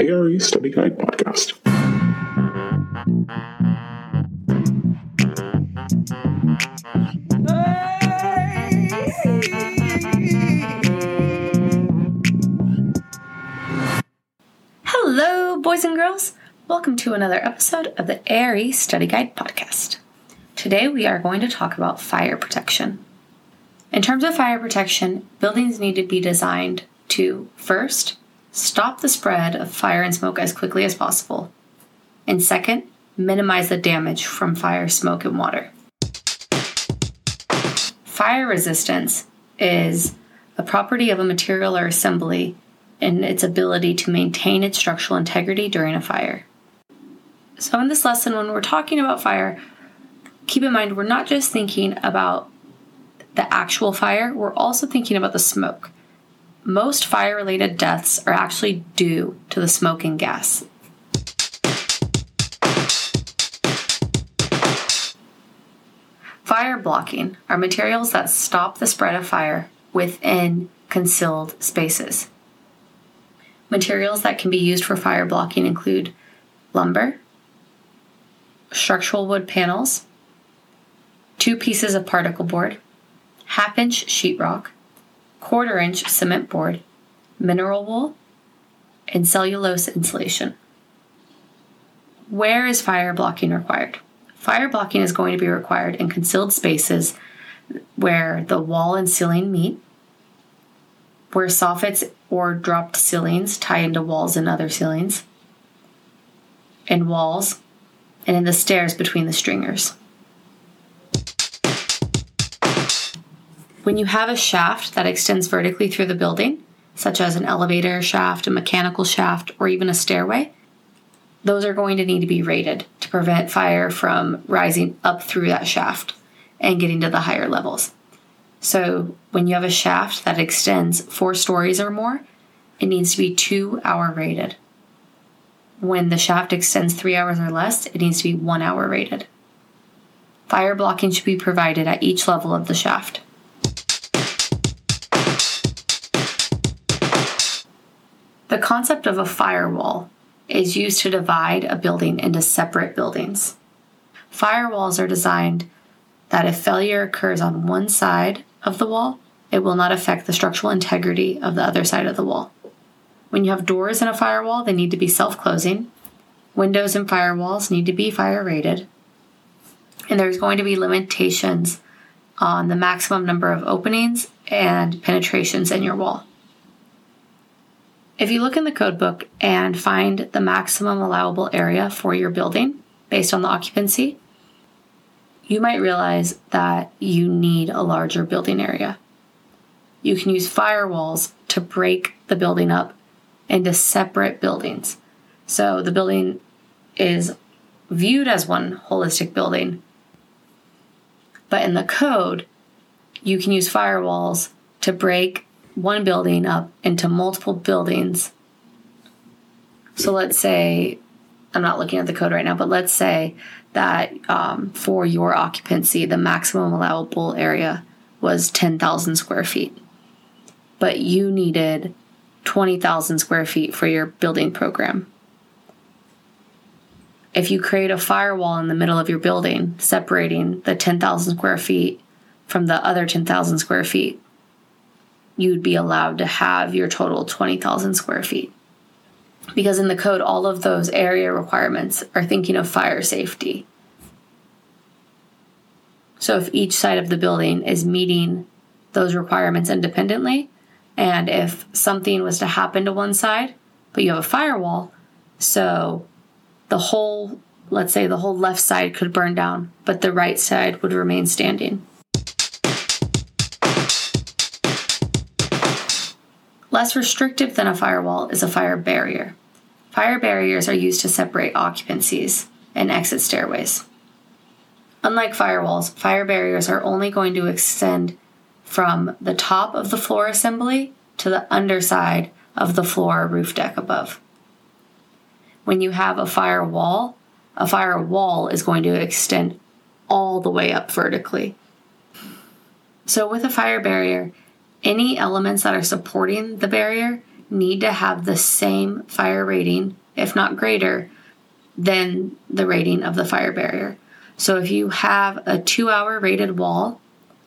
ARE Study Guide podcast. Hello, boys and girls. Welcome to another episode of the ARE Study Guide podcast. Today we are going to talk about fire protection. In terms of fire protection, buildings need to be designed to first, stop the spread of fire and smoke as quickly as possible, and second, minimize the damage from fire, smoke, and water. Fire resistance is a property of a material or assembly and its ability to maintain its structural integrity during a fire. So, in this lesson, when we're talking about fire, keep in mind we're not just thinking about the actual fire, we're also thinking about the smoke. Most fire related deaths are actually due to the smoke and gas. Fire blocking are materials that stop the spread of fire within concealed spaces. Materials that can be used for fire blocking include lumber, structural wood panels, two pieces of particle board, half inch sheetrock, quarter inch cement board, mineral wool, and cellulose insulation. Where is fire blocking required? Fire blocking is going to be required in concealed spaces where the wall and ceiling meet, where soffits or dropped ceilings tie into walls and other ceilings, in walls, and in the stairs between the stringers. When you have a shaft that extends vertically through the building, such as an elevator shaft, a mechanical shaft, or even a stairway, those are going to need to be rated to prevent fire from rising up through that shaft and getting to the higher levels. So, when you have a shaft that extends four stories or more, it needs to be two hour rated. When the shaft extends three hours or less, it needs to be one hour rated. Fire blocking should be provided at each level of the shaft. The concept of a firewall is used to divide a building into separate buildings. Firewalls are designed that if failure occurs on one side of the wall, it will not affect the structural integrity of the other side of the wall. When you have doors in a firewall, they need to be self closing. Windows in firewalls need to be fire rated. And there's going to be limitations on the maximum number of openings and penetrations in your wall. If you look in the code book and find the maximum allowable area for your building based on the occupancy, you might realize that you need a larger building area. You can use firewalls to break the building up into separate buildings. So the building is viewed as one holistic building. But in the code, you can use firewalls to break one building up into multiple buildings. So let's say, I'm not looking at the code right now, but let's say that um, for your occupancy, the maximum allowable area was 10,000 square feet. But you needed 20,000 square feet for your building program. If you create a firewall in the middle of your building, separating the 10,000 square feet from the other 10,000 square feet, you'd be allowed to have your total 20,000 square feet. Because in the code, all of those area requirements are thinking of fire safety. So if each side of the building is meeting those requirements independently, and if something was to happen to one side, but you have a firewall, so the whole, let's say the whole left side could burn down, but the right side would remain standing. Less restrictive than a firewall is a fire barrier. Fire barriers are used to separate occupancies and exit stairways. Unlike firewalls, fire barriers are only going to extend from the top of the floor assembly to the underside of the floor roof deck above. When you have a firewall, a firewall is going to extend all the way up vertically. So, with a fire barrier, any elements that are supporting the barrier need to have the same fire rating, if not greater, than the rating of the fire barrier. So if you have a two hour rated wall,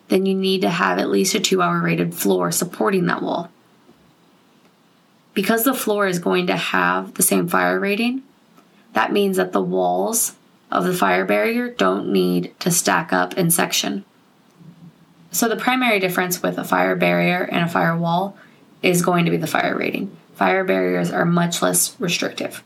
then you need to have at least a two hour rated floor supporting that wall. Because the floor is going to have the same fire rating, that means that the walls of the fire barrier don't need to stack up in section. So the primary difference with a fire barrier and a fire wall is going to be the fire rating. Fire barriers are much less restrictive.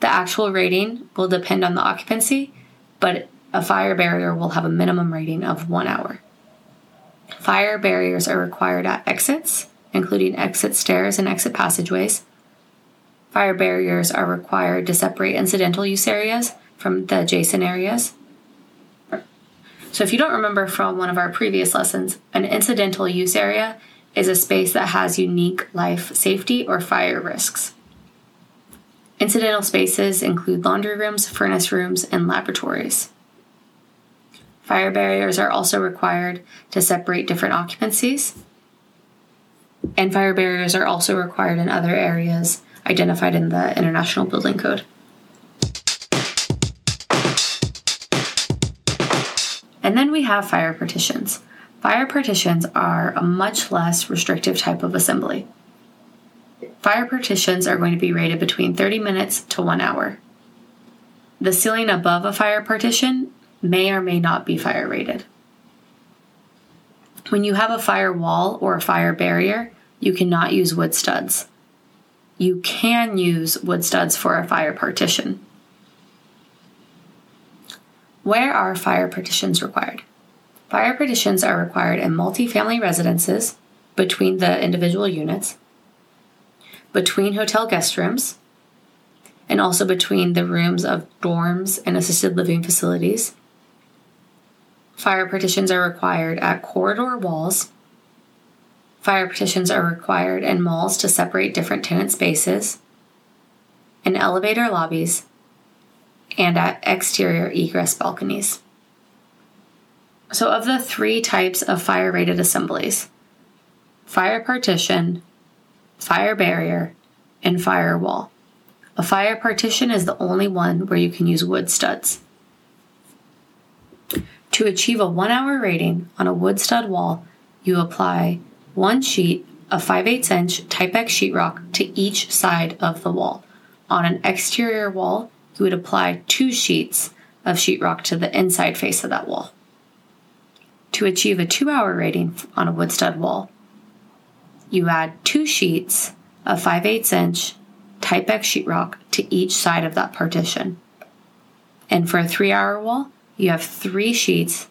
The actual rating will depend on the occupancy, but a fire barrier will have a minimum rating of one hour. Fire barriers are required at exits, including exit stairs and exit passageways. Fire barriers are required to separate incidental use areas from the adjacent areas. So, if you don't remember from one of our previous lessons, an incidental use area is a space that has unique life safety or fire risks. Incidental spaces include laundry rooms, furnace rooms, and laboratories. Fire barriers are also required to separate different occupancies. And fire barriers are also required in other areas identified in the International Building Code. And then we have fire partitions. Fire partitions are a much less restrictive type of assembly. Fire partitions are going to be rated between 30 minutes to one hour. The ceiling above a fire partition may or may not be fire rated. When you have a fire wall or a fire barrier, you cannot use wood studs. You can use wood studs for a fire partition. Where are fire partitions required? Fire partitions are required in multifamily residences between the individual units, between hotel guest rooms, and also between the rooms of dorms and assisted living facilities. Fire partitions are required at corridor walls. Fire partitions are required in malls to separate different tenant spaces, in elevator lobbies, and at exterior egress balconies. So, of the three types of fire rated assemblies fire partition, fire barrier, and firewall. A fire partition is the only one where you can use wood studs. To achieve a one hour rating on a wood stud wall, you apply one sheet of 5 8 inch Type X sheetrock to each side of the wall. On an exterior wall, you would apply two sheets of sheetrock to the inside face of that wall. To achieve a two hour rating on a wood stud wall, you add two sheets of 5 8 inch type X sheetrock to each side of that partition. And for a three hour wall, you have three sheets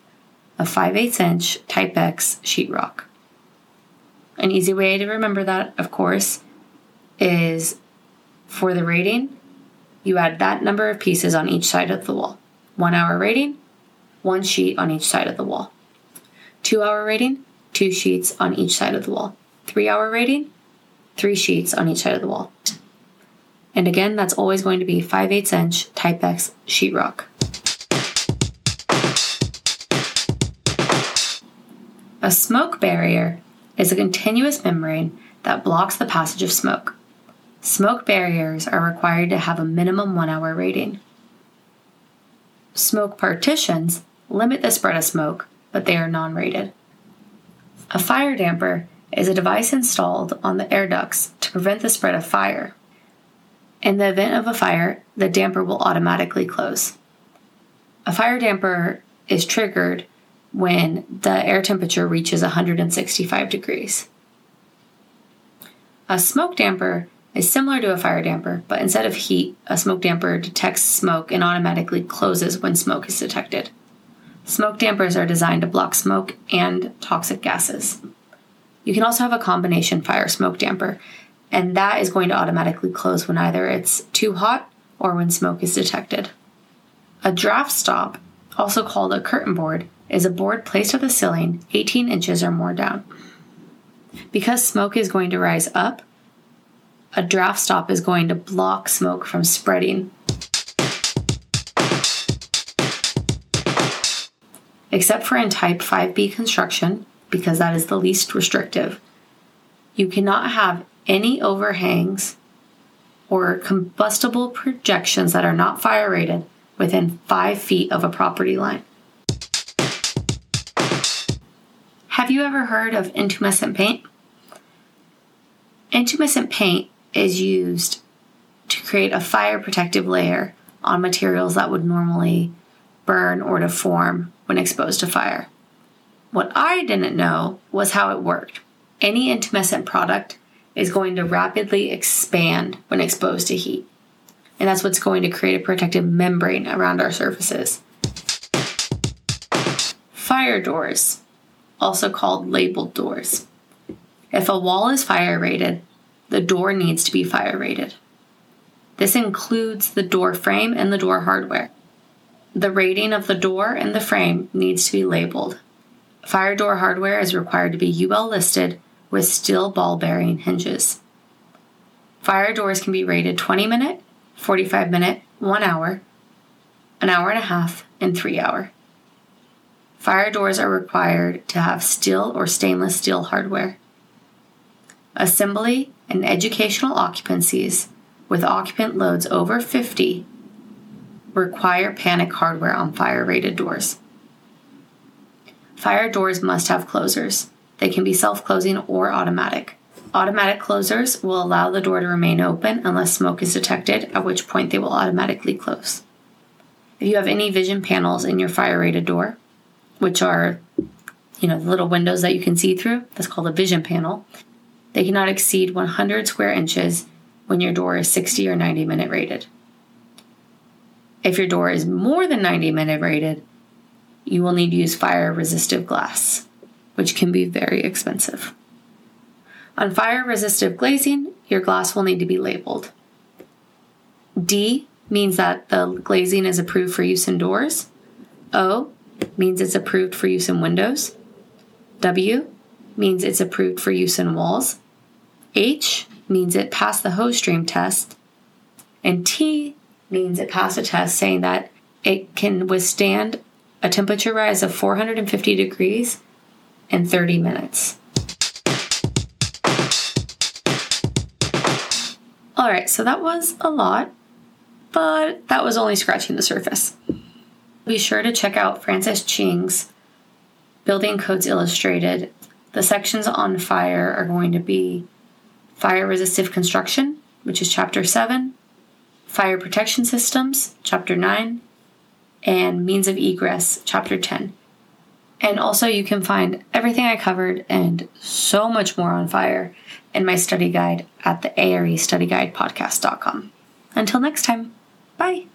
of 5 8 inch type X sheetrock. An easy way to remember that, of course, is for the rating, you add that number of pieces on each side of the wall. One hour rating, one sheet on each side of the wall. Two hour rating, two sheets on each side of the wall. Three hour rating, three sheets on each side of the wall. And again, that's always going to be 5 8 inch Type X sheetrock. A smoke barrier is a continuous membrane that blocks the passage of smoke. Smoke barriers are required to have a minimum one hour rating. Smoke partitions limit the spread of smoke, but they are non rated. A fire damper is a device installed on the air ducts to prevent the spread of fire. In the event of a fire, the damper will automatically close. A fire damper is triggered when the air temperature reaches 165 degrees. A smoke damper is similar to a fire damper, but instead of heat, a smoke damper detects smoke and automatically closes when smoke is detected. Smoke dampers are designed to block smoke and toxic gases. You can also have a combination fire smoke damper, and that is going to automatically close when either it's too hot or when smoke is detected. A draft stop, also called a curtain board, is a board placed at the ceiling 18 inches or more down. Because smoke is going to rise up, a draft stop is going to block smoke from spreading. Except for in type 5B construction, because that is the least restrictive, You cannot have any overhangs or combustible projections that are not fire rated within five feet of a property line. Have you ever heard of intumescent paint? Intumescent paint is used to create a fire protective layer on materials that would normally burn or deform when exposed to fire. What I didn't know was how it worked. Any intumescent product is going to rapidly expand when exposed to heat. And that's what's going to create a protective membrane around our surfaces. Fire doors, also called labeled doors. If a wall is fire rated, the door needs to be fire rated. This includes the door frame and the door hardware. The rating of the door and the frame needs to be labeled. Fire door hardware is required to be UL listed with steel ball bearing hinges. Fire doors can be rated 20 minute, 45 minute, 1 hour, an hour and a half, and 3 hour. Fire doors are required to have steel or stainless steel hardware. Assembly and educational occupancies with occupant loads over 50 require panic hardware on fire rated doors. Fire doors must have closers. They can be self closing or automatic. Automatic closers will allow the door to remain open unless smoke is detected, at which point they will automatically close. If you have any vision panels in your fire rated door, which are, you know, the little windows that you can see through, that's called a vision panel, they cannot exceed 100 square inches when your door is 60 or 90 minute rated. If your door is more than 90 minute rated, you will need to use fire resistive glass, which can be very expensive. On fire resistive glazing, your glass will need to be labeled. D means that the glazing is approved for use in doors. O means it's approved for use in windows. W means it's approved for use in walls. H means it passed the hose stream test. And T means it passed a test saying that it can withstand a temperature rise of 450 degrees in 30 minutes. All right, so that was a lot, but that was only scratching the surface. Be sure to check out Francis Ching's Building Codes Illustrated. The sections on fire are going to be fire resistive construction, which is chapter 7, fire protection systems, chapter 9, and means of egress, chapter 10. And also, you can find everything I covered and so much more on fire in my study guide at the ARE Study Guide Podcast.com. Until next time, bye.